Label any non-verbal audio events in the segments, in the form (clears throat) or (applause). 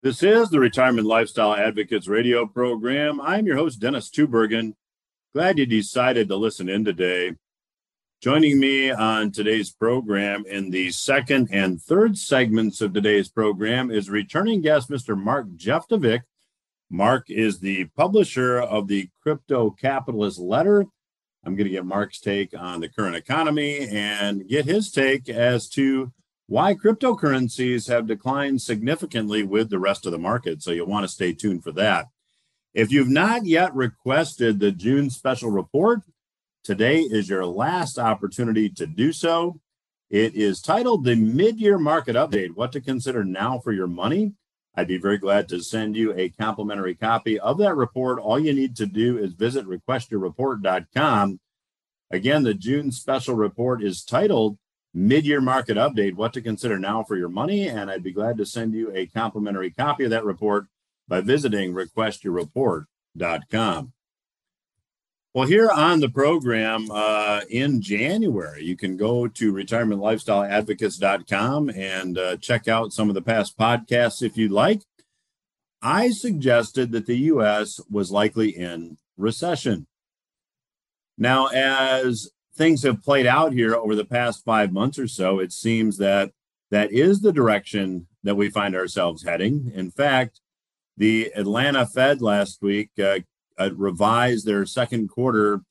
This is the Retirement Lifestyle Advocates radio program. I'm your host, Dennis Tubbergen. Glad you decided to listen in today. Joining me on today's program in the second and third segments of today's program is returning guest, Mr. Mark Jeftovic. Mark is the publisher of the Crypto Capitalist Letter. I'm going to get Mark's take on the current economy and get his take as to why cryptocurrencies have declined significantly with the rest of the market. So you'll want to stay tuned for that. If you've not yet requested the June special report, today is your last opportunity to do so. It is titled The Mid Year Market Update What to Consider Now for Your Money. I'd be very glad to send you a complimentary copy of that report. All you need to do is visit requestyourreport.com. Again, the June special report is titled mid-year market update, what to consider now for your money. And I'd be glad to send you a complimentary copy of that report by visiting requestyourreport.com. Well, here on the program uh, in January, you can go to retirementlifestyleadvocates.com and uh, check out some of the past podcasts if you'd like. I suggested that the U.S. was likely in recession. Now, as things have played out here over the past five months or so, it seems that that is the direction that we find ourselves heading. In fact, the Atlanta Fed last week uh, uh, revised their second quarter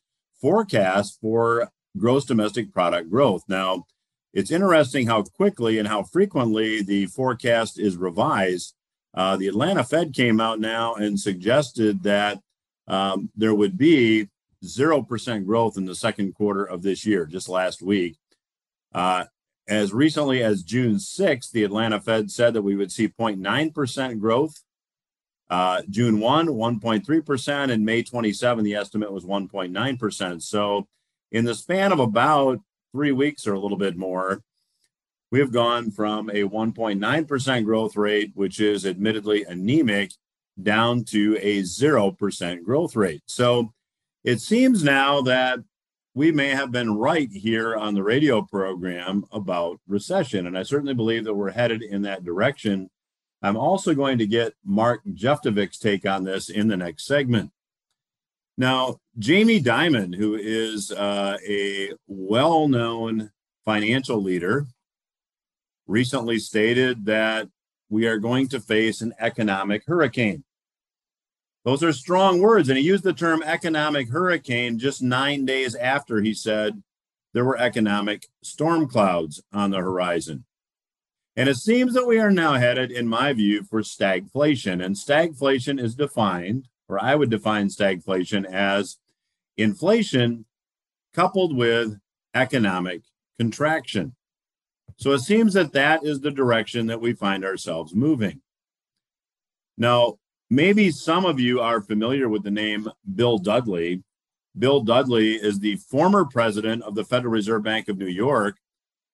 forecast for gross domestic product growth. Now, it's interesting how quickly and how frequently the forecast is revised. Uh, the Atlanta Fed came out now and suggested that um, there would be 0% growth in the second quarter of this year, just last week. Uh, as recently as June 6th, the Atlanta Fed said that we would see 0.9% growth. Uh, June 1, 1.3%, and May 27, the estimate was 1.9%. So, in the span of about three weeks or a little bit more, we have gone from a 1.9% growth rate, which is admittedly anemic, down to a 0% growth rate. So, it seems now that we may have been right here on the radio program about recession. And I certainly believe that we're headed in that direction. I'm also going to get Mark Jeftovic's take on this in the next segment. Now, Jamie Dimon, who is uh, a well known financial leader, recently stated that we are going to face an economic hurricane. Those are strong words. And he used the term economic hurricane just nine days after he said there were economic storm clouds on the horizon. And it seems that we are now headed, in my view, for stagflation. And stagflation is defined, or I would define stagflation as inflation coupled with economic contraction. So it seems that that is the direction that we find ourselves moving. Now, Maybe some of you are familiar with the name Bill Dudley. Bill Dudley is the former president of the Federal Reserve Bank of New York,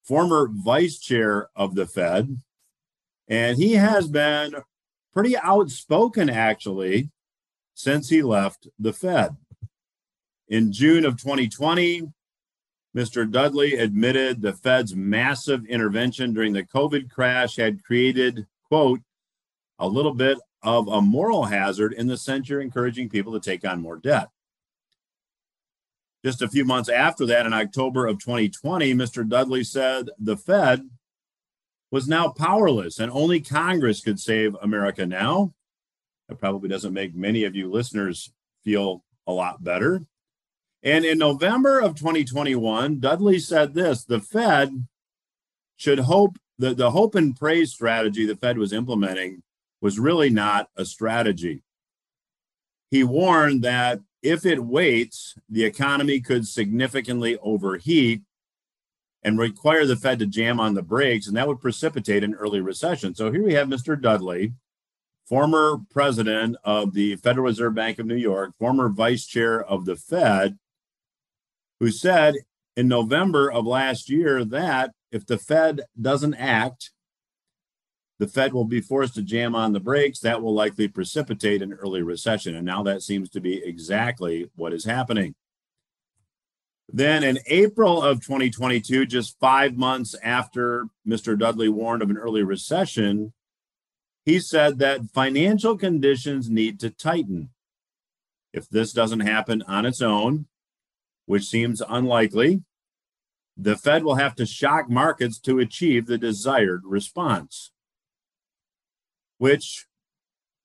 former vice chair of the Fed, and he has been pretty outspoken actually since he left the Fed. In June of 2020, Mr. Dudley admitted the Fed's massive intervention during the COVID crash had created, quote, a little bit of a moral hazard in the sense you're encouraging people to take on more debt. Just a few months after that, in October of 2020, Mr. Dudley said the Fed was now powerless and only Congress could save America now. That probably doesn't make many of you listeners feel a lot better. And in November of 2021, Dudley said this the Fed should hope the, the hope and praise strategy the Fed was implementing was really not a strategy. He warned that if it waits, the economy could significantly overheat and require the Fed to jam on the brakes, and that would precipitate an early recession. So here we have Mr. Dudley, former president of the Federal Reserve Bank of New York, former vice chair of the Fed, who said in November of last year that if the Fed doesn't act, the Fed will be forced to jam on the brakes. That will likely precipitate an early recession. And now that seems to be exactly what is happening. Then in April of 2022, just five months after Mr. Dudley warned of an early recession, he said that financial conditions need to tighten. If this doesn't happen on its own, which seems unlikely, the Fed will have to shock markets to achieve the desired response. Which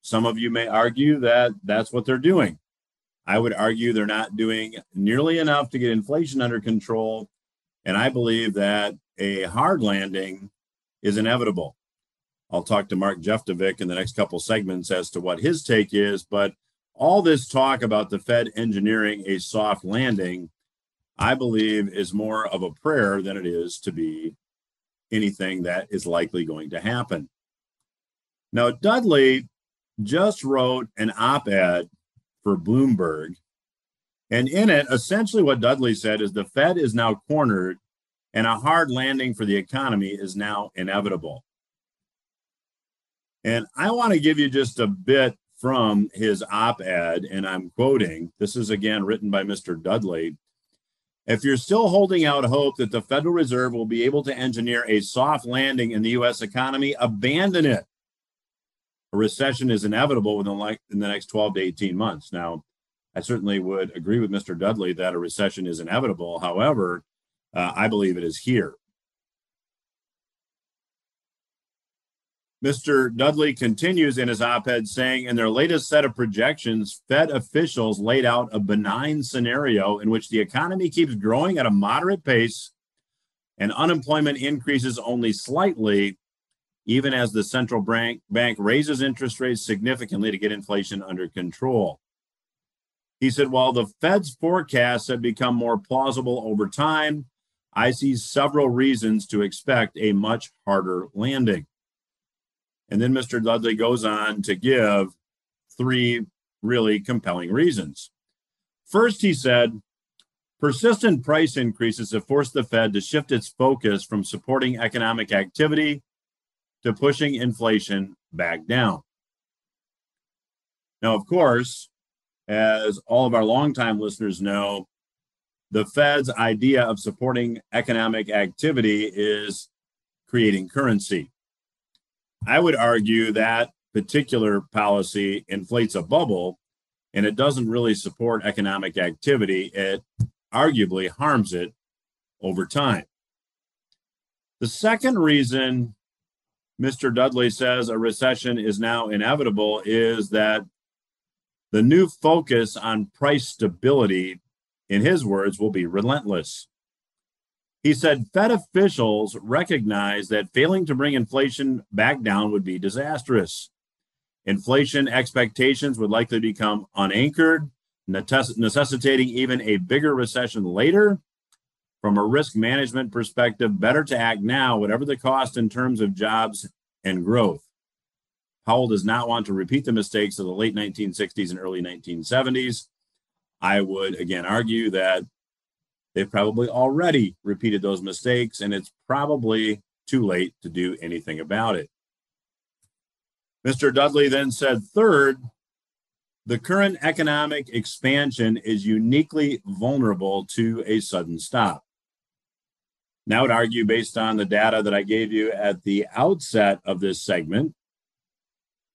some of you may argue that that's what they're doing. I would argue they're not doing nearly enough to get inflation under control. And I believe that a hard landing is inevitable. I'll talk to Mark Jeftovic in the next couple segments as to what his take is. But all this talk about the Fed engineering a soft landing, I believe, is more of a prayer than it is to be anything that is likely going to happen. Now, Dudley just wrote an op ed for Bloomberg. And in it, essentially what Dudley said is the Fed is now cornered and a hard landing for the economy is now inevitable. And I want to give you just a bit from his op ed, and I'm quoting this is again written by Mr. Dudley. If you're still holding out hope that the Federal Reserve will be able to engineer a soft landing in the US economy, abandon it. A recession is inevitable within like in the next 12 to 18 months. Now, I certainly would agree with Mr. Dudley that a recession is inevitable. However, uh, I believe it is here. Mr. Dudley continues in his op ed saying, in their latest set of projections, Fed officials laid out a benign scenario in which the economy keeps growing at a moderate pace and unemployment increases only slightly, even as the central bank, bank raises interest rates significantly to get inflation under control. He said, while the Fed's forecasts have become more plausible over time, I see several reasons to expect a much harder landing. And then Mr. Dudley goes on to give three really compelling reasons. First, he said, persistent price increases have forced the Fed to shift its focus from supporting economic activity to pushing inflation back down. Now, of course, as all of our longtime listeners know, the Fed's idea of supporting economic activity is creating currency. I would argue that particular policy inflates a bubble and it doesn't really support economic activity. It arguably harms it over time. The second reason Mr. Dudley says a recession is now inevitable is that the new focus on price stability, in his words, will be relentless. He said Fed officials recognize that failing to bring inflation back down would be disastrous. Inflation expectations would likely become unanchored, necessitating even a bigger recession later. From a risk management perspective, better to act now, whatever the cost in terms of jobs and growth. Powell does not want to repeat the mistakes of the late 1960s and early 1970s. I would again argue that They've probably already repeated those mistakes, and it's probably too late to do anything about it. Mr. Dudley then said, third, the current economic expansion is uniquely vulnerable to a sudden stop. Now, I would argue, based on the data that I gave you at the outset of this segment,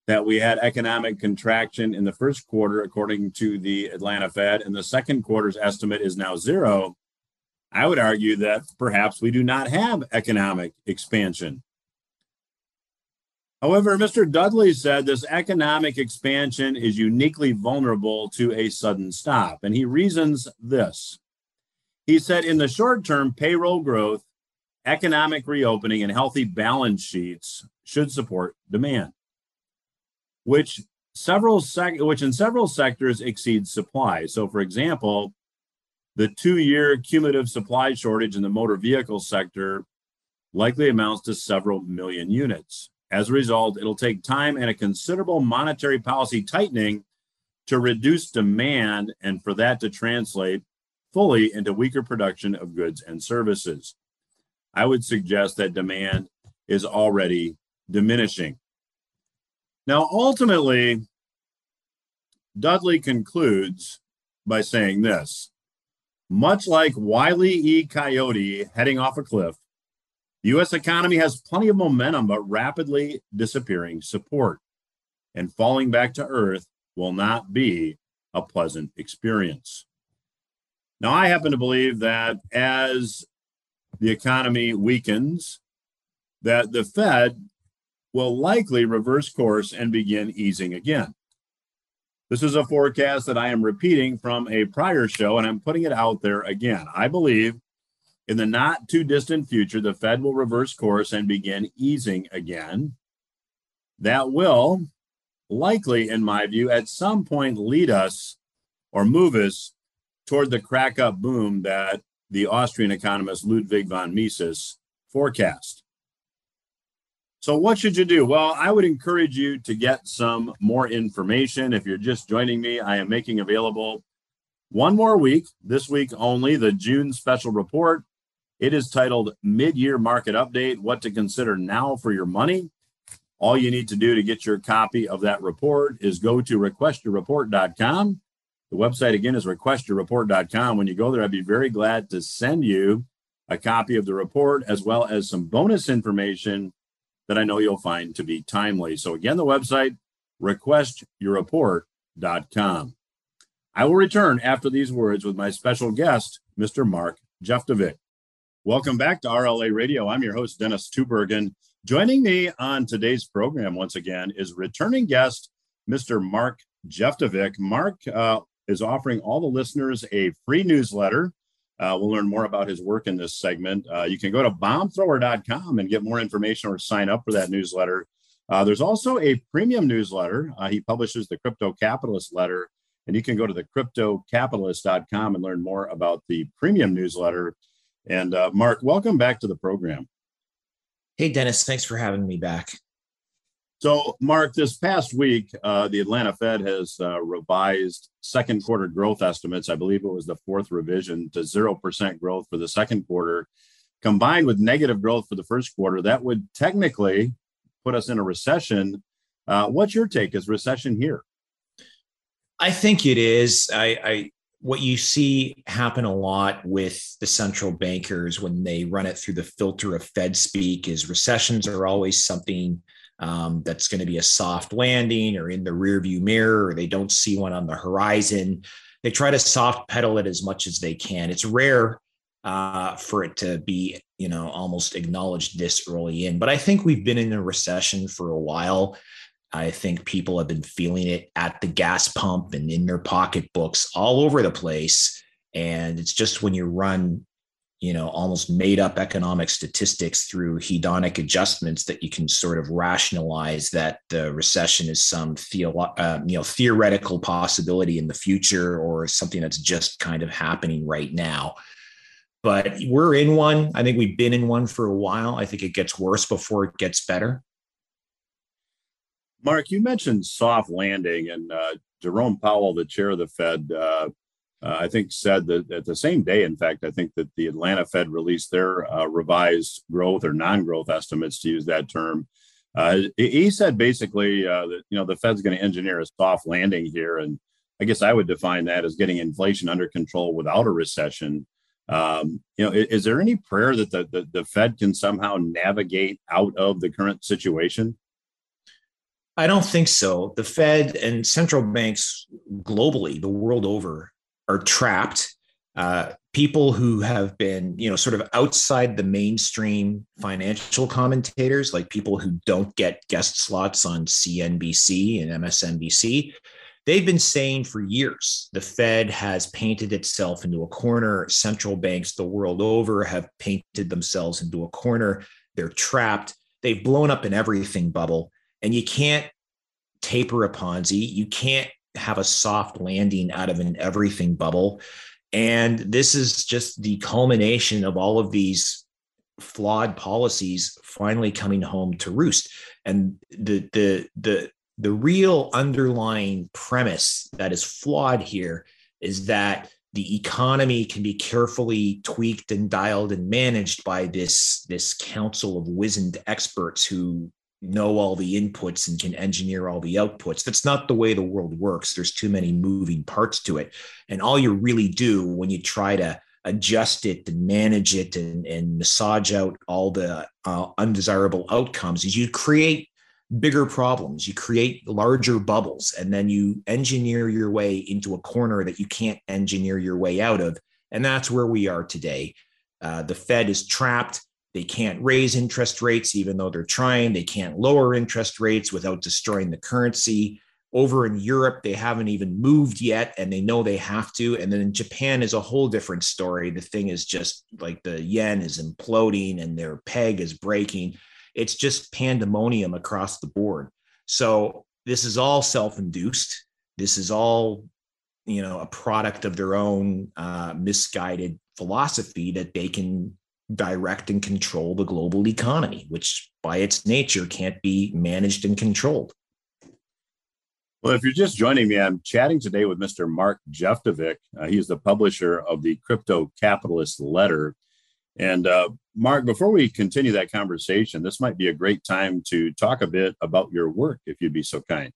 that we had economic contraction in the first quarter, according to the Atlanta Fed, and the second quarter's estimate is now zero. I would argue that perhaps we do not have economic expansion. However, Mr. Dudley said this economic expansion is uniquely vulnerable to a sudden stop, and he reasons this. He said in the short term, payroll growth, economic reopening, and healthy balance sheets should support demand, which several sec- which in several sectors exceeds supply. So, for example, the two year cumulative supply shortage in the motor vehicle sector likely amounts to several million units. As a result, it'll take time and a considerable monetary policy tightening to reduce demand and for that to translate fully into weaker production of goods and services. I would suggest that demand is already diminishing. Now, ultimately, Dudley concludes by saying this much like Wile E. Coyote heading off a cliff, The U.S. economy has plenty of momentum, but rapidly disappearing support. And falling back to earth will not be a pleasant experience. Now, I happen to believe that as the economy weakens, that the Fed will likely reverse course and begin easing again. This is a forecast that I am repeating from a prior show, and I'm putting it out there again. I believe in the not too distant future, the Fed will reverse course and begin easing again. That will likely, in my view, at some point lead us or move us toward the crack up boom that the Austrian economist Ludwig von Mises forecast. So, what should you do? Well, I would encourage you to get some more information. If you're just joining me, I am making available one more week, this week only, the June special report. It is titled Mid Year Market Update What to Consider Now for Your Money. All you need to do to get your copy of that report is go to requestyourreport.com. The website again is requestyourreport.com. When you go there, I'd be very glad to send you a copy of the report as well as some bonus information that I know you'll find to be timely. So, again, the website requestyourreport.com. I will return after these words with my special guest, Mr. Mark Jeftovic. Welcome back to RLA Radio. I'm your host, Dennis Tubbergen. Joining me on today's program once again is returning guest, Mr. Mark Jeftovic. Mark uh, is offering all the listeners a free newsletter. Uh, we'll learn more about his work in this segment. Uh, you can go to bombthrower.com and get more information or sign up for that newsletter. Uh, there's also a premium newsletter. Uh, he publishes the Crypto Capitalist letter, and you can go to the cryptocapitalist.com and learn more about the premium newsletter. And uh, Mark, welcome back to the program. Hey, Dennis, thanks for having me back. So, Mark, this past week, uh, the Atlanta Fed has uh, revised second quarter growth estimates. I believe it was the fourth revision to 0% growth for the second quarter, combined with negative growth for the first quarter. That would technically put us in a recession. Uh, what's your take? Is recession here? I think it is. I, I what you see happen a lot with the central bankers when they run it through the filter of Fed speak is recessions are always something um, that's going to be a soft landing or in the rearview mirror, or they don't see one on the horizon. They try to soft pedal it as much as they can. It's rare uh, for it to be, you know, almost acknowledged this early in. But I think we've been in a recession for a while. I think people have been feeling it at the gas pump and in their pocketbooks all over the place. And it's just when you run, you know, almost made up economic statistics through hedonic adjustments that you can sort of rationalize that the recession is some theo- uh, you know theoretical possibility in the future or something that's just kind of happening right now. But we're in one. I think we've been in one for a while. I think it gets worse before it gets better. Mark, you mentioned soft landing, and uh, Jerome Powell, the chair of the Fed, uh, uh, I think said that at the same day, in fact, I think that the Atlanta Fed released their uh, revised growth or non-growth estimates, to use that term. Uh, he said basically uh, that you know the Fed's going to engineer a soft landing here, and I guess I would define that as getting inflation under control without a recession. Um, you know, is, is there any prayer that the, the the Fed can somehow navigate out of the current situation? I don't think so. The Fed and central banks globally, the world over, are trapped. Uh, people who have been, you know, sort of outside the mainstream financial commentators, like people who don't get guest slots on CNBC and MSNBC, they've been saying for years the Fed has painted itself into a corner. Central banks the world over have painted themselves into a corner. They're trapped. They've blown up an everything bubble and you can't taper a Ponzi. You can't have a soft landing out of an everything bubble. And this is just the culmination of all of these flawed policies finally coming home to roost. And the the the the real underlying premise that is flawed here is that the economy can be carefully tweaked and dialed and managed by this this council of wizened experts who know all the inputs and can engineer all the outputs. That's not the way the world works. There's too many moving parts to it. And all you really do when you try to adjust it and manage it and, and massage out all the uh, undesirable outcomes is you create bigger problems you create larger bubbles and then you engineer your way into a corner that you can't engineer your way out of and that's where we are today uh, the fed is trapped they can't raise interest rates even though they're trying they can't lower interest rates without destroying the currency over in Europe, they haven't even moved yet and they know they have to. And then in Japan is a whole different story. The thing is just like the yen is imploding and their peg is breaking. It's just pandemonium across the board. So this is all self induced. This is all, you know, a product of their own uh, misguided philosophy that they can direct and control the global economy, which by its nature can't be managed and controlled. Well, if you're just joining me, I'm chatting today with Mr. Mark Jeftovic. Uh, he's the publisher of the Crypto Capitalist Letter. And uh, Mark, before we continue that conversation, this might be a great time to talk a bit about your work, if you'd be so kind.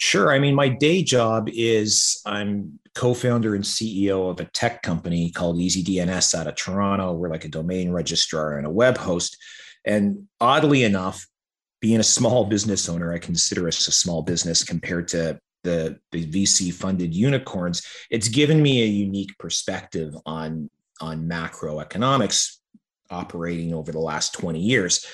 Sure. I mean, my day job is I'm co-founder and CEO of a tech company called EasyDNS out of Toronto. We're like a domain registrar and a web host. And oddly enough, being a small business owner, I consider us a small business compared to the, the VC funded unicorns. It's given me a unique perspective on, on macroeconomics operating over the last 20 years.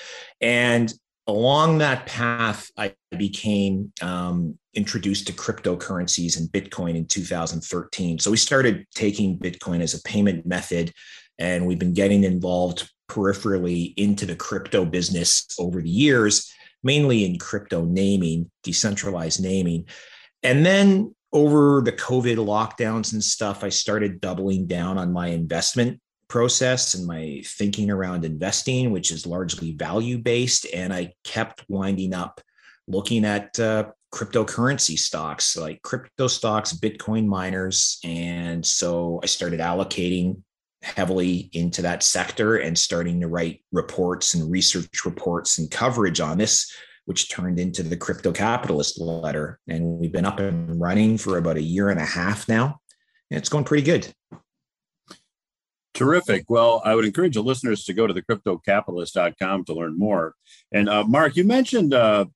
And along that path, I became um, introduced to cryptocurrencies and Bitcoin in 2013. So we started taking Bitcoin as a payment method, and we've been getting involved peripherally into the crypto business over the years mainly in crypto naming, decentralized naming. And then over the COVID lockdowns and stuff, I started doubling down on my investment process and my thinking around investing, which is largely value based. And I kept winding up looking at uh, cryptocurrency stocks like crypto stocks, Bitcoin miners. And so I started allocating heavily into that sector and starting to write reports and research reports and coverage on this, which turned into the Crypto Capitalist letter. And we've been up and running for about a year and a half now. And it's going pretty good. Terrific. Well, I would encourage the listeners to go to the cryptocapitalist.com to learn more. And uh, Mark, you mentioned uh,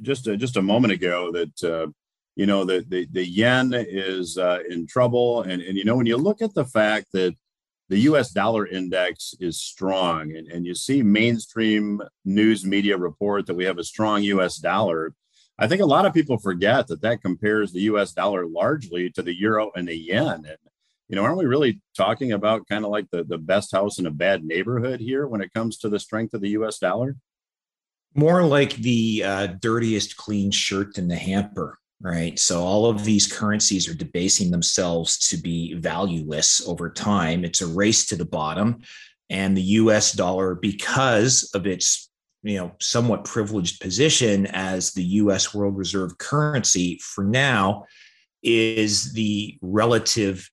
just a, just a moment ago that uh, you know the, the the yen is uh, in trouble, and and you know when you look at the fact that the US dollar index is strong. And, and you see mainstream news media report that we have a strong US dollar. I think a lot of people forget that that compares the US dollar largely to the euro and the yen. And, you know, aren't we really talking about kind of like the, the best house in a bad neighborhood here when it comes to the strength of the US dollar? More like the uh, dirtiest clean shirt in the hamper right? So all of these currencies are debasing themselves to be valueless over time. It's a race to the bottom. And the US dollar, because of its you know somewhat privileged position as the US world reserve currency for now is the relative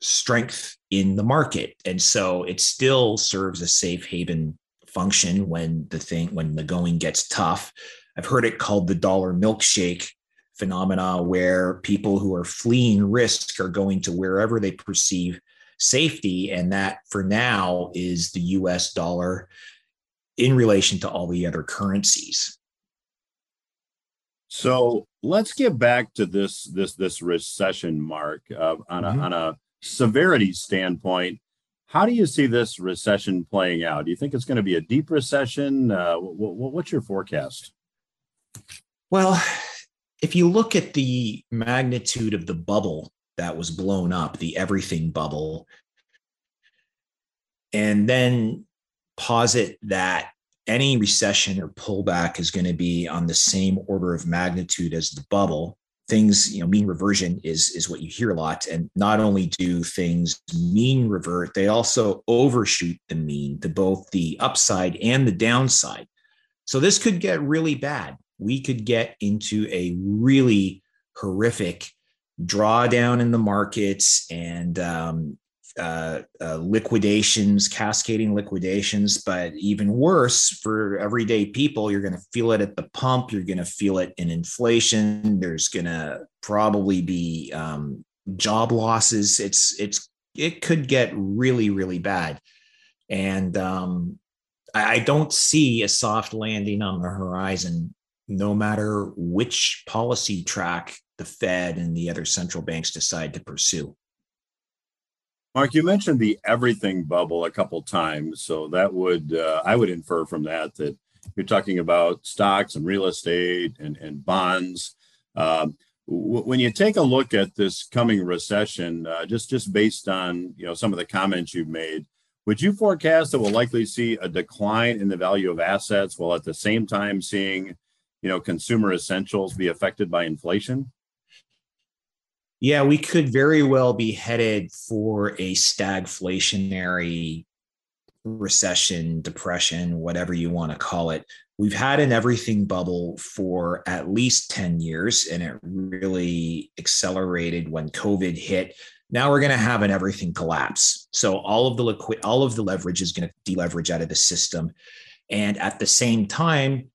strength in the market and so it still serves a safe haven function when the thing when the going gets tough i've heard it called the dollar milkshake phenomena where people who are fleeing risk are going to wherever they perceive safety. And that for now is the US dollar in relation to all the other currencies. So let's get back to this this this recession mark uh, on a mm-hmm. on a severity standpoint. How do you see this recession playing out? Do you think it's going to be a deep recession? Uh, what's your forecast? Well, if you look at the magnitude of the bubble that was blown up, the everything bubble, and then posit that any recession or pullback is going to be on the same order of magnitude as the bubble things you know mean reversion is is what you hear a lot. And not only do things mean revert they also overshoot the mean to both the upside and the downside. So this could get really bad. We could get into a really horrific drawdown in the markets and um, uh, uh, liquidations, cascading liquidations. But even worse for everyday people, you're going to feel it at the pump. You're going to feel it in inflation. There's going to probably be um, job losses. It's it's it could get really, really bad. And um, I, I don't see a soft landing on the horizon, no matter which policy track the Fed and the other central banks decide to pursue. Mark, you mentioned the everything bubble a couple times, so that would uh, I would infer from that that you're talking about stocks and real estate and and bonds. Um, when you take a look at this coming recession, uh, just just based on you know some of the comments you've made, would you forecast that we'll likely see a decline in the value of assets while at the same time seeing you know consumer essentials be affected by inflation? Yeah, we could very well be headed for a stagflationary recession, depression, whatever you want to call it. We've had an everything bubble for at least 10 years, and it really accelerated when COVID hit. Now we're going to have an everything collapse. So all of the liquid, all of the leverage is going to deleverage out of the system. And at the same time,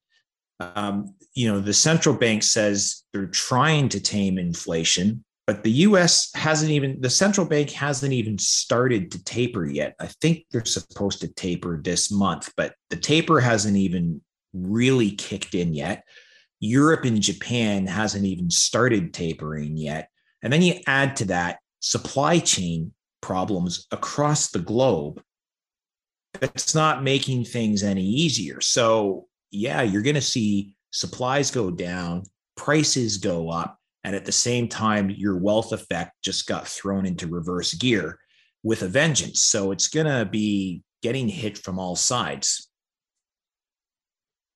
um, you know, the central bank says they're trying to tame inflation, but the US hasn't even, the central bank hasn't even started to taper yet. I think they're supposed to taper this month, but the taper hasn't even really kicked in yet. Europe and Japan hasn't even started tapering yet. And then you add to that supply chain problems across the globe. It's not making things any easier. So, yeah, you're going to see supplies go down, prices go up, and at the same time, your wealth effect just got thrown into reverse gear with a vengeance. So it's going to be getting hit from all sides.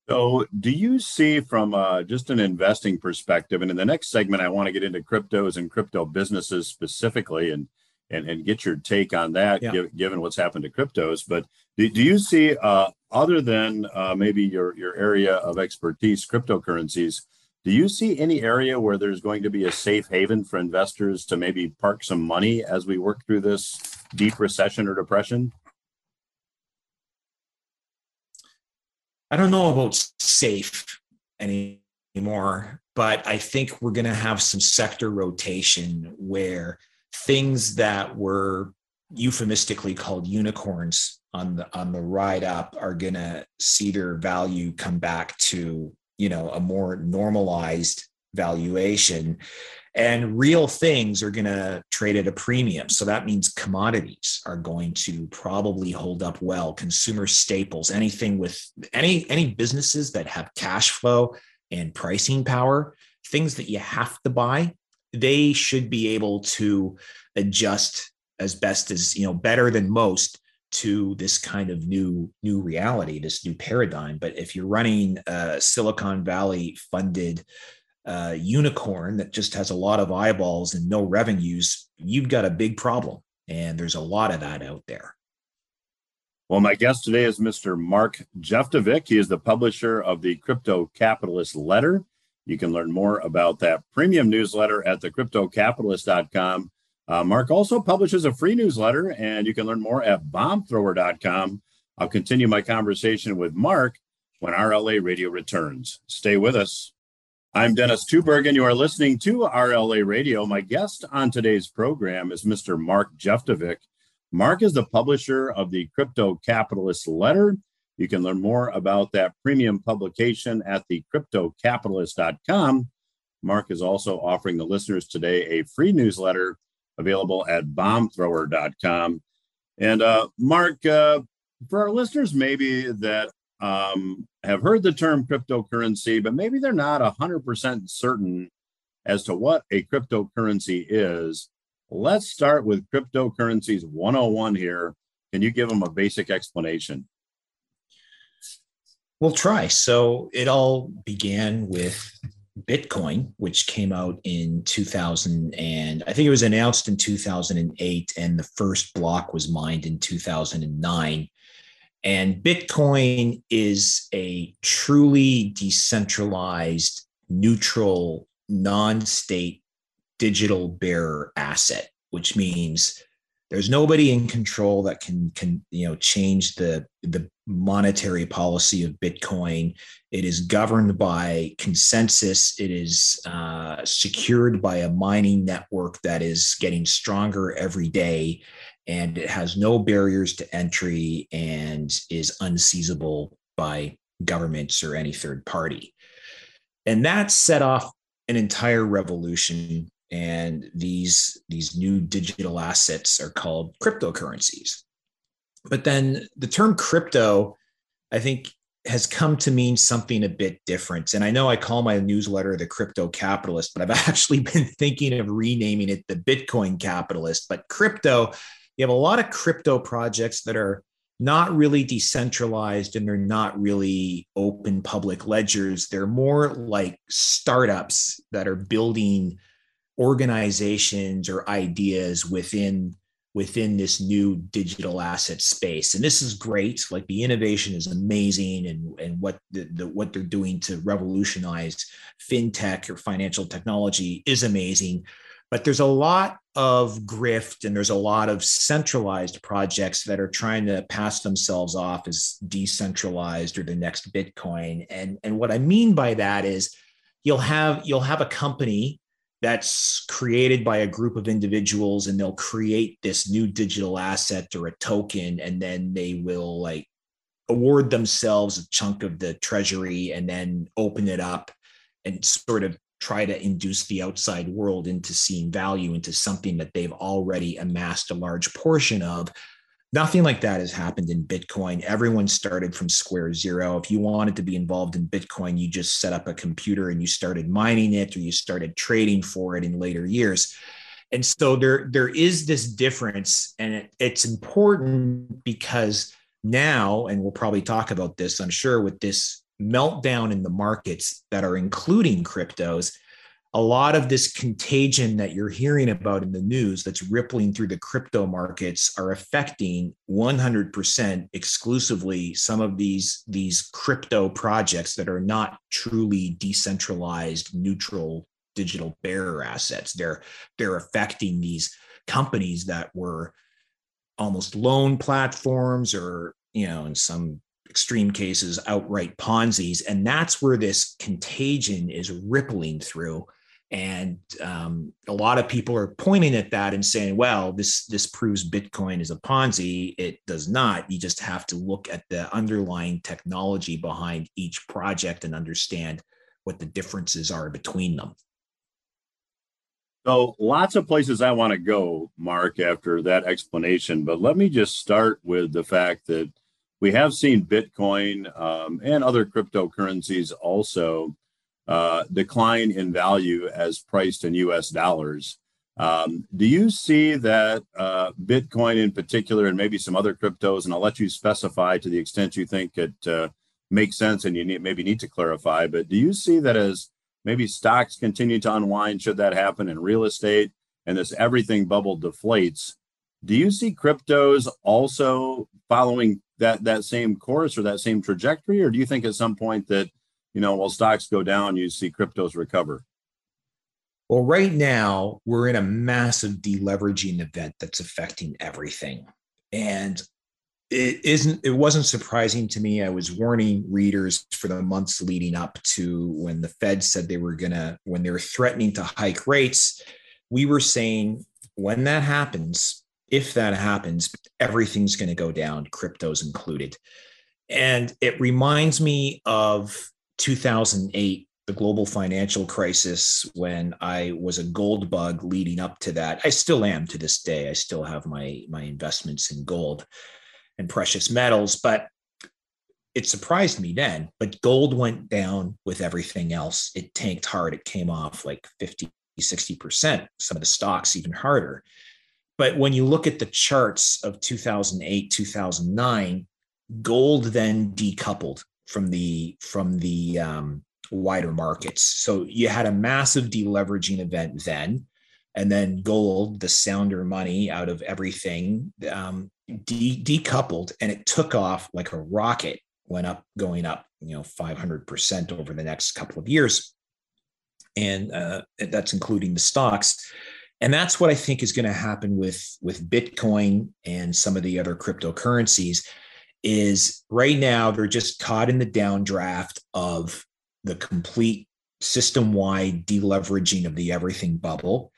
So, do you see from uh, just an investing perspective, and in the next segment, I want to get into cryptos and crypto businesses specifically, and and, and get your take on that, yeah. give, given what's happened to cryptos. But do, do you see, uh, other than uh, maybe your your area of expertise, cryptocurrencies, do you see any area where there's going to be a safe haven for investors to maybe park some money as we work through this deep recession or depression? I don't know about safe anymore, but I think we're going to have some sector rotation where things that were euphemistically called unicorns on the on the ride up are going to see their value come back to you know a more normalized valuation. And real things are going to trade at a premium. So that means commodities are going to probably hold up well. Consumer staples anything with any any businesses that have cash flow and pricing power things that you have to buy they should be able to adjust as best as you know better than most to this kind of new new reality, this new paradigm. But if you're running a Silicon Valley funded uh, unicorn that just has a lot of eyeballs and no revenues, you've got a big problem. And there's a lot of that out there. Well, my guest today is Mr. Mark Jeftovic. He is the publisher of the Crypto Capitalist Letter. You can learn more about that premium newsletter at thecryptocapitalist.com. Uh, Mark also publishes a free newsletter, and you can learn more at bombthrower.com. I'll continue my conversation with Mark when RLA Radio returns. Stay with us. I'm Dennis Tubbergen. You are listening to RLA Radio. My guest on today's program is Mr. Mark Jeftovic. Mark is the publisher of the Crypto Capitalist Letter. You can learn more about that premium publication at thecryptocapitalist.com. Mark is also offering the listeners today a free newsletter available at bombthrower.com. And uh, Mark, uh, for our listeners, maybe that um, have heard the term cryptocurrency, but maybe they're not 100% certain as to what a cryptocurrency is. Let's start with cryptocurrencies 101 here. Can you give them a basic explanation? We'll try. So it all began with Bitcoin, which came out in 2000, and I think it was announced in 2008, and the first block was mined in 2009. And Bitcoin is a truly decentralized, neutral, non state digital bearer asset, which means there's nobody in control that can can you know change the the monetary policy of bitcoin. It is governed by consensus. It is uh, secured by a mining network that is getting stronger every day and it has no barriers to entry and is unseizable by governments or any third party. And that set off an entire revolution and these these new digital assets are called cryptocurrencies. But then the term crypto i think has come to mean something a bit different. And i know i call my newsletter the crypto capitalist but i've (laughs) actually been thinking of renaming it the bitcoin capitalist. But crypto you have a lot of crypto projects that are not really decentralized and they're not really open public ledgers. They're more like startups that are building organizations or ideas within within this new digital asset space. And this is great. Like the innovation is amazing and and what the, the, what they're doing to revolutionize fintech or financial technology is amazing. But there's a lot of grift and there's a lot of centralized projects that are trying to pass themselves off as decentralized or the next bitcoin. And and what i mean by that is you'll have you'll have a company that's created by a group of individuals and they'll create this new digital asset or a token and then they will like award themselves a chunk of the treasury and then open it up and sort of try to induce the outside world into seeing value into something that they've already amassed a large portion of Nothing like that has happened in Bitcoin. Everyone started from square zero. If you wanted to be involved in Bitcoin, you just set up a computer and you started mining it or you started trading for it in later years. And so there, there is this difference, and it, it's important because now, and we'll probably talk about this, I'm sure, with this meltdown in the markets that are including cryptos, a lot of this contagion that you're hearing about in the news that's rippling through the crypto markets are affecting 100% exclusively some of these these crypto projects that are not truly decentralized neutral digital bearer assets. They're they're affecting these companies that were almost loan platforms or you know in some extreme cases outright ponzi's. And that's where this contagion is rippling through and um, a lot of people are pointing at that and saying well this this proves bitcoin is a ponzi. It does not. You just have to look at the underlying technology behind each project and understand what the differences are between them. So lots of places i want to go mark after that explanation but let me just start with the fact that we have seen bitcoin um, and other cryptocurrencies also uh, decline in value as priced in US dollars. Um, do you see that uh, Bitcoin in particular, and maybe some other cryptos, and I'll let you specify to the extent you think it uh, makes sense and you need, maybe need to clarify, but do you see that as maybe stocks continue to unwind, should that happen in real estate, and this everything bubble deflates? Do you see cryptos also following that that same course or that same trajectory, or do you think at some point that you know, while stocks go down, you see cryptos recover? Well, right now, we're in a massive deleveraging event that's affecting everything. And it isn't it wasn't surprising to me i was warning readers for the months leading up to when the fed said they were going to when they were threatening to hike rates we were saying when that happens if that happens everything's going to go down cryptos included and it reminds me of 2008, the global financial crisis, when I was a gold bug leading up to that. I still am to this day. I still have my my investments in gold and precious metals, but it surprised me then. But gold went down with everything else. It tanked hard. It came off like 50, 60%, some of the stocks even harder. But when you look at the charts of 2008, 2009, gold then decoupled from the from the um, wider markets. So you had a massive deleveraging event then, and then gold, the sounder money out of everything, um, de- decoupled, and it took off like a rocket. Went up, going up, you know, five hundred percent over the next couple of years, and uh, that's including the stocks. And that's what I think is going to happen with, with Bitcoin and some of the other cryptocurrencies is right now they're just caught in the downdraft of the complete system-wide deleveraging of the everything bubble.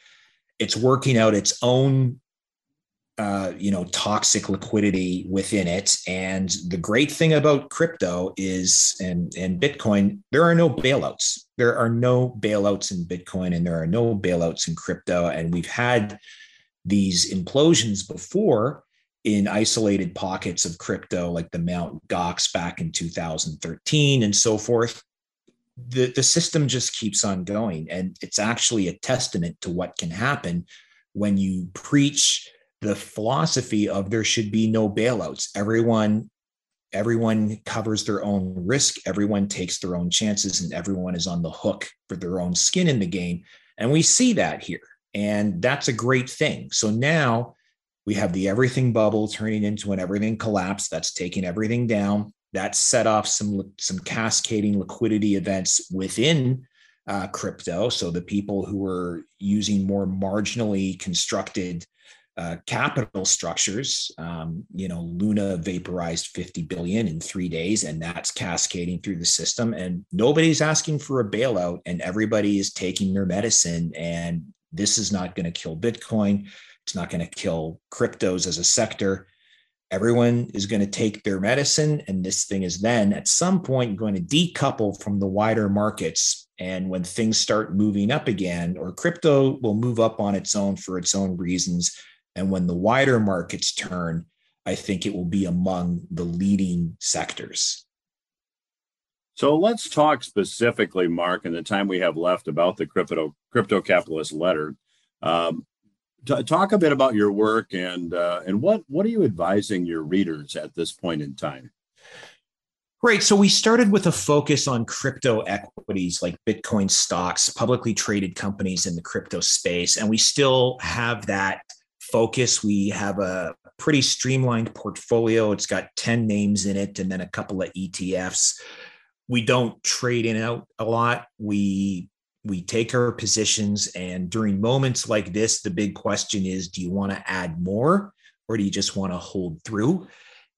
It's working out its own uh, you know toxic liquidity within it. And the great thing about crypto is and and bitcoin there are no bailouts. There are no bailouts in bitcoin and there are no bailouts in crypto. And we've had these implosions before in isolated pockets of crypto like the Mt. Gox back in 2013 and so forth the, the system just keeps on going and it's actually a testament to what can happen when you preach the philosophy of there should be no bailouts. Everyone everyone covers their own risk, everyone takes their own chances and everyone is on the hook for their own skin in the game. And we see that here. And that's a great thing. So now we have the everything bubble turning into an everything collapse that's taking everything down. That set off some some cascading liquidity events within uh, crypto. So the people who were using more marginally constructed uh, capital structures. Um, you know, Luna vaporized 50 billion in three days, and that's cascading through the system. And nobody's asking for a bailout, and everybody is taking their medicine. And this is not going to kill Bitcoin. It's not going to kill cryptos as a sector. Everyone is going to take their medicine, and this thing is then at some point going to decouple from the wider markets. And when things start moving up again, or crypto will move up on its own for its own reasons, and when the wider markets turn, I think it will be among the leading sectors. So let's talk specifically, Mark, in the time we have left about the crypto crypto capitalist letter. Um, t- talk a bit about your work and uh, and what what are you advising your readers at this point in time? Great. So we started with a focus on crypto equities like Bitcoin stocks, publicly traded companies in the crypto space, and we still have that focus. We have a pretty streamlined portfolio. It's got 10 names in it and then a couple of ETFs. We don't trade in out a lot. We we take our positions and during moments like this the big question is do you want to add more or do you just want to hold through?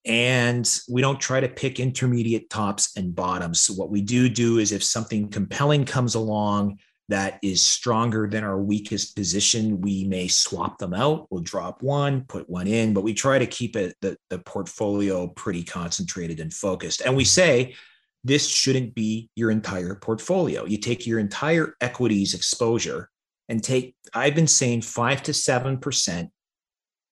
And we don't try to pick intermediate tops and bottoms. So what we do do is if something compelling comes along that is stronger than our weakest position, we may swap them out. We'll drop one, put one in, but we try to keep it the, the portfolio pretty concentrated and focused. And we say this shouldn't be your entire portfolio. You take your entire equities exposure and take, I've been saying five to seven percent.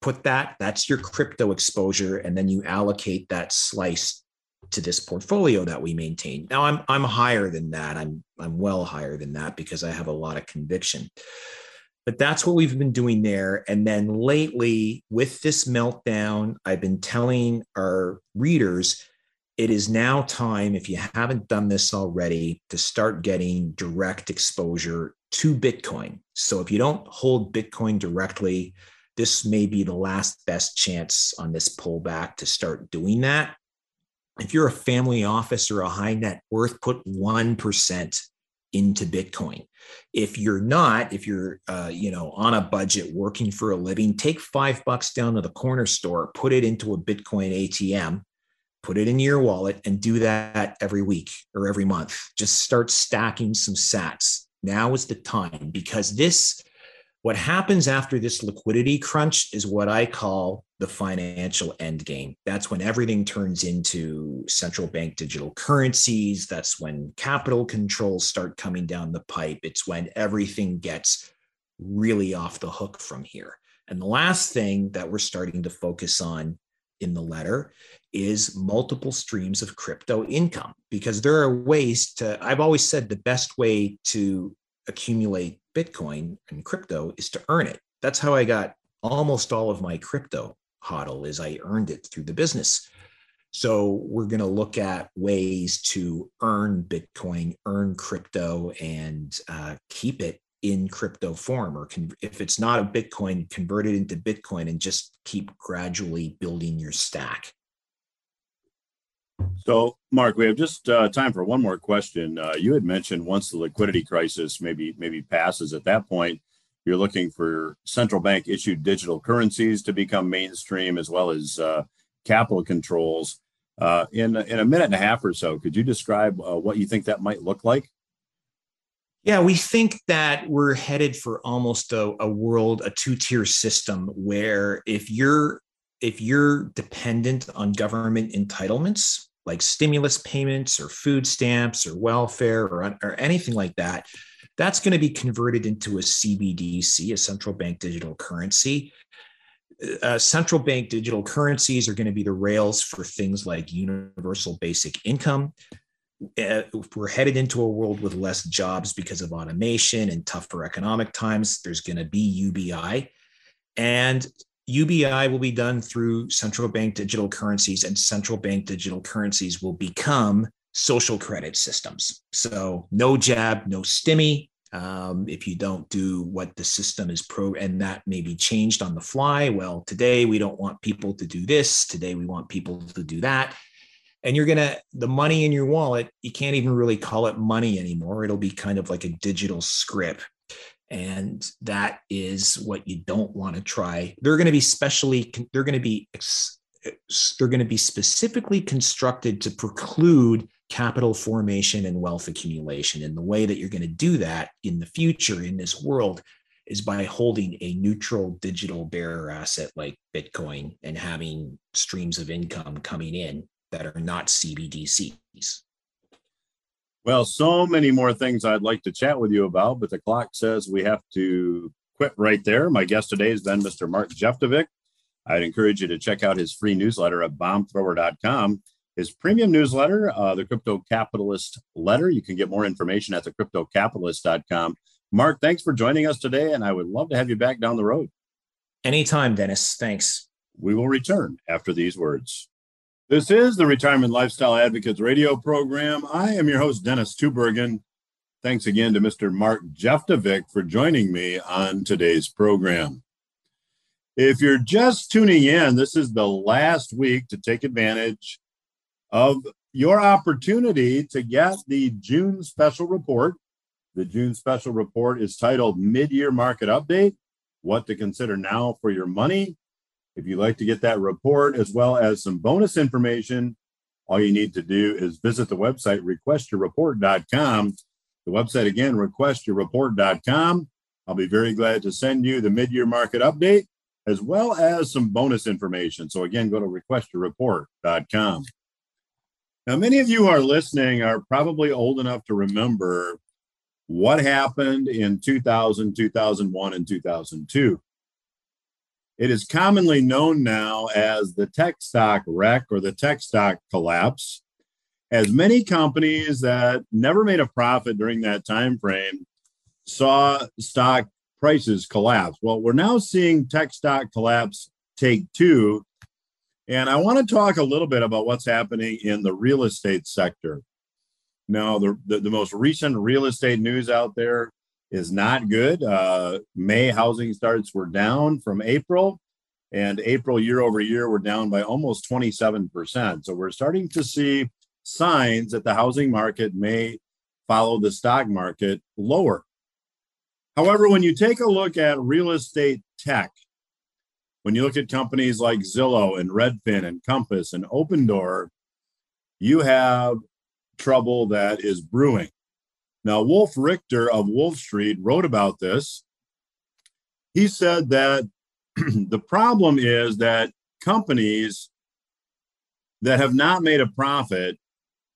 Put that, that's your crypto exposure, and then you allocate that slice to this portfolio that we maintain. Now I'm I'm higher than that. I'm I'm well higher than that because I have a lot of conviction. But that's what we've been doing there. And then lately, with this meltdown, I've been telling our readers it is now time, if you haven't done this already, to start getting direct exposure to Bitcoin. So if you don't hold Bitcoin directly, this may be the last best chance on this pullback to start doing that if you're a family office or a high net worth, put 1% into Bitcoin. If you're not, if you're, uh, you know, on a budget working for a living, take five bucks down to the corner store, put it into a Bitcoin ATM, put it in your wallet and do that every week or every month. Just start stacking some sats. Now is the time because this what happens after this liquidity crunch is what I call the financial end game. That's when everything turns into central bank digital currencies. That's when capital controls start coming down the pipe. It's when everything gets really off the hook from here. And the last thing that we're starting to focus on in the letter is multiple streams of crypto income because there are ways to, I've always said the best way to accumulate Bitcoin and crypto is to earn it. That's how I got almost all of my crypto hodl is I earned it through the business. So we're going to look at ways to earn Bitcoin, earn crypto, and uh, keep it in crypto form. Or con- if it's not a Bitcoin, convert it into Bitcoin and just keep gradually building your stack. So, Mark, we have just uh, time for one more question. Uh, you had mentioned once the liquidity crisis maybe maybe passes, at that point, You're looking for central bank issued digital currencies to become mainstream, as well as uh, capital controls. Uh, in in a minute and a half or so, could you describe uh, what you think that might look like? Yeah, we think that we're headed for almost a, a world, a two-tier system where if you're if you're dependent on government entitlements like stimulus payments or food stamps or welfare or, or anything like that, that's going to be converted into a CBDC, a central bank digital currency. Uh, central bank digital currencies are going to be the rails for things like universal basic income. Uh, we're headed into a world with less jobs because of automation and tougher economic times. There's going to be UBI. And UBI will be done through central bank digital currencies, and central bank digital currencies will become social credit systems. So no jab, no stimmy. Um, if you don't do what the system is pro, and that may be changed on the fly. Well, today we don't want people to do this. Today we want people to do that. And you're gonna the money in your wallet. You can't even really call it money anymore. It'll be kind of like a digital script and that is what you don't want to try they're going to be specially they're going to be they're going to be specifically constructed to preclude capital formation and wealth accumulation. And the way that you're going to do that in the future in this world is by holding a neutral digital bearer asset like Bitcoin and having streams of income coming in that are not CBDCs. Well, so many more things I'd like to chat with you about, but the clock says we have to quit right there. My guest today has been Mr. Mark Jeftovic. I'd encourage you to check out his free newsletter at bombthrower.com. His premium newsletter, uh, the Crypto Capitalist Letter. You can get more information at thecryptocapitalist.com. Mark, thanks for joining us today, and I would love to have you back down the road. Anytime, Dennis. Thanks. We will return after these words. This is the Retirement Lifestyle Advocates radio program. I am your host, Dennis Tubbergen. Thanks again to Mr. Mark Jeftovic for joining me on today's program. If you're just tuning in, this is the last week to take advantage of your opportunity to get the June special report. The June special report is titled Mid Year Market Update What to Consider Now for Your Money. If you'd like to get that report as well as some bonus information, all you need to do is visit the website requestyourreport.com. The website again, requestyourreport.com. I'll be very glad to send you the mid year market update as well as some bonus information. So, again, go to requestyourreport.com. Now, many of you are listening are probably old enough to remember what happened in 2000, 2001, and 2002. It is commonly known now as the tech stock wreck or the tech stock collapse, as many companies that never made a profit during that time frame saw stock prices collapse. Well, we're now seeing tech stock collapse take two. And I want to talk a little bit about what's happening in the real estate sector. Now, the, the, the most recent real estate news out there is not good. Uh, May housing starts were down from April, and April year over year were down by almost 27%. So we're starting to see signs that the housing market may follow the stock market lower. However, when you take a look at real estate tech, when you look at companies like Zillow and Redfin and Compass and Opendoor, you have trouble that is brewing. Now, Wolf Richter of Wolf Street wrote about this. He said that (clears throat) the problem is that companies that have not made a profit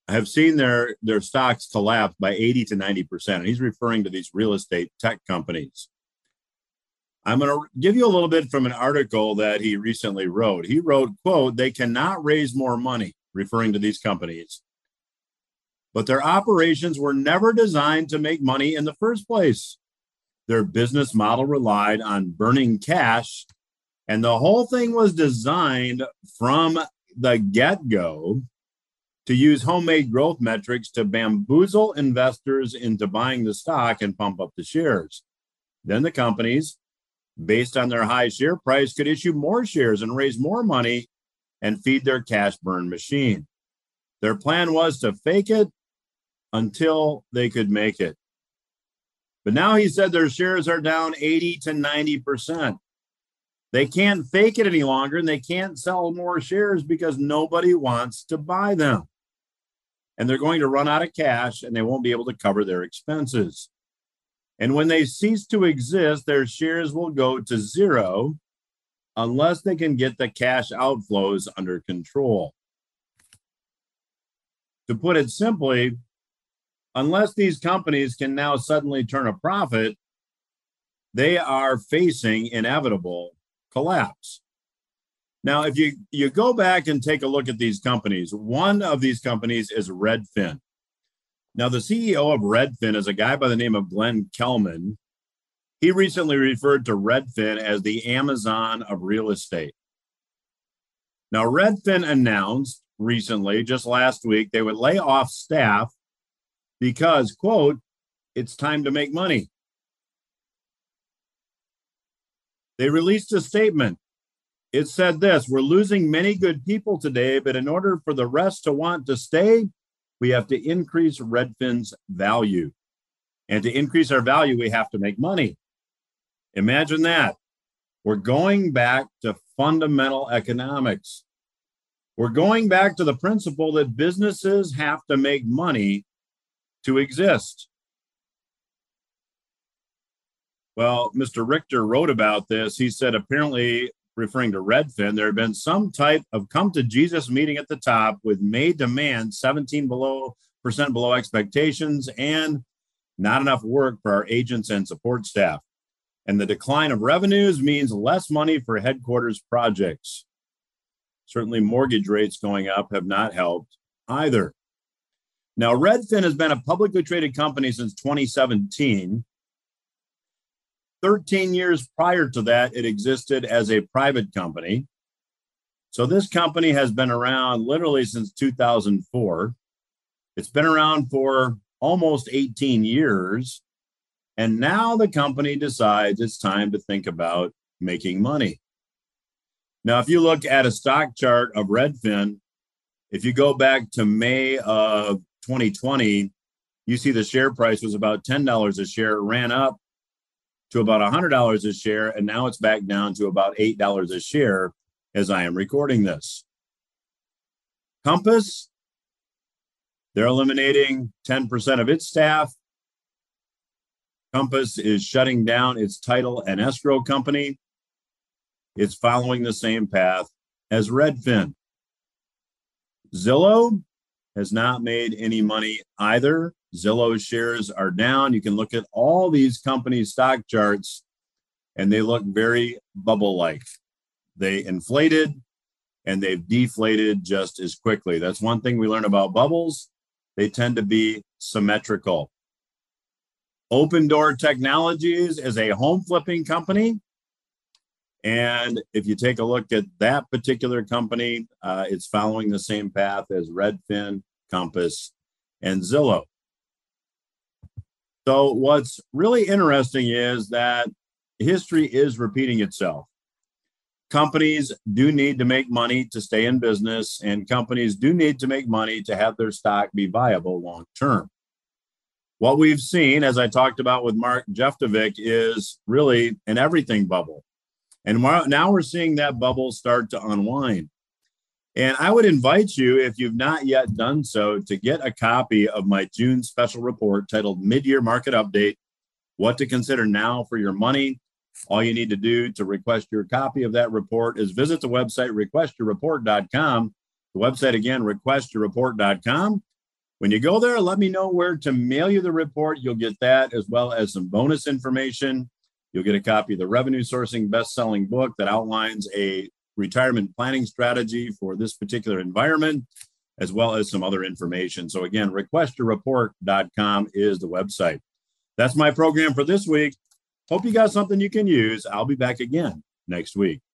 have seen their their stocks collapse by 80 to 90 percent. And he's referring to these real estate tech companies. I'm going to give you a little bit from an article that he recently wrote. He wrote quote they cannot raise more money referring to these companies but their operations were never designed to make money in the first place their business model relied on burning cash and the whole thing was designed from the get-go to use homemade growth metrics to bamboozle investors into buying the stock and pump up the shares. Then the companies, based on their high share price, could issue more shares and raise more money and feed their cash burn machine. Their plan was to fake it until they could make it. But now he said their shares are down 80 to 90%. They can't fake it any longer and they can't sell more shares because nobody wants to buy them. And they're going to run out of cash and they won't be able to cover their expenses. And when they cease to exist, their shares will go to zero unless they can get the cash outflows under control. To put it simply, unless these companies can now suddenly turn a profit, they are facing inevitable collapse. Now, if you, you go back and take a look at these companies, one of these companies is Redfin. Now, the CEO of Redfin is a guy by the name of Glenn Kelman. He recently referred to Redfin as the Amazon of real estate. Now, Redfin announced recently, just last week, they would lay off staff because, quote, it's time to make money. They released a statement. It said this We're losing many good people today, but in order for the rest to want to stay, we have to increase Redfin's value. And to increase our value, we have to make money. Imagine that. We're going back to fundamental economics. We're going back to the principle that businesses have to make money to exist. Well, Mr. Richter wrote about this. He said, apparently, referring to Redfin, there had been some type of come to Jesus meeting at the top with May demand 17 below percent below expectations and not enough work for our agents and support staff. And the decline of revenues means less money for headquarters projects. Certainly, mortgage rates going up have not helped either. Now, Redfin has been a publicly traded company since 2017. 13 years prior to that, it existed as a private company. So this company has been around literally since 2004. It's been around for almost 18 years. And now the company decides it's time to think about making money. Now, if you look at a stock chart of Redfin, if you go back to May of 2020, you see the share price was about $10 a share. Ran up to about $100 a share, and now it's back down to about $8 a share as I am recording this. Compass, they're eliminating 10% of its staff. Compass is shutting down its title and escrow company. It's following the same path as Redfin. Zillow has not made any money either. Zillow's shares are down. You can look at all these companies' stock charts, and they look very bubble like. They inflated and they've deflated just as quickly. That's one thing we learn about bubbles. They tend to be symmetrical. Opendoor Technologies is a home flipping company. And if you take a look at that particular company, uh, it's following the same path as Redfin, Compass, and Zillow. So, what's really interesting is that history is repeating itself. Companies do need to make money to stay in business, and companies do need to make money to have their stock be viable long term. What we've seen, as I talked about with Mark Jeftovic, is really an everything bubble. And now we're seeing that bubble start to unwind. And I would invite you, if you've not yet done so, to get a copy of my June special report titled Mid-Year Market Update What to Consider Now for Your Money. All you need to do to request your copy of that report is visit the website requestyourreport.com. The website again, requestyourreport.com. When you go there, let me know where to mail you the report. You'll get that as well as some bonus information. You'll get a copy of the revenue sourcing best selling book that outlines a retirement planning strategy for this particular environment, as well as some other information. So, again, requestyourreport.com is the website. That's my program for this week. Hope you got something you can use. I'll be back again next week.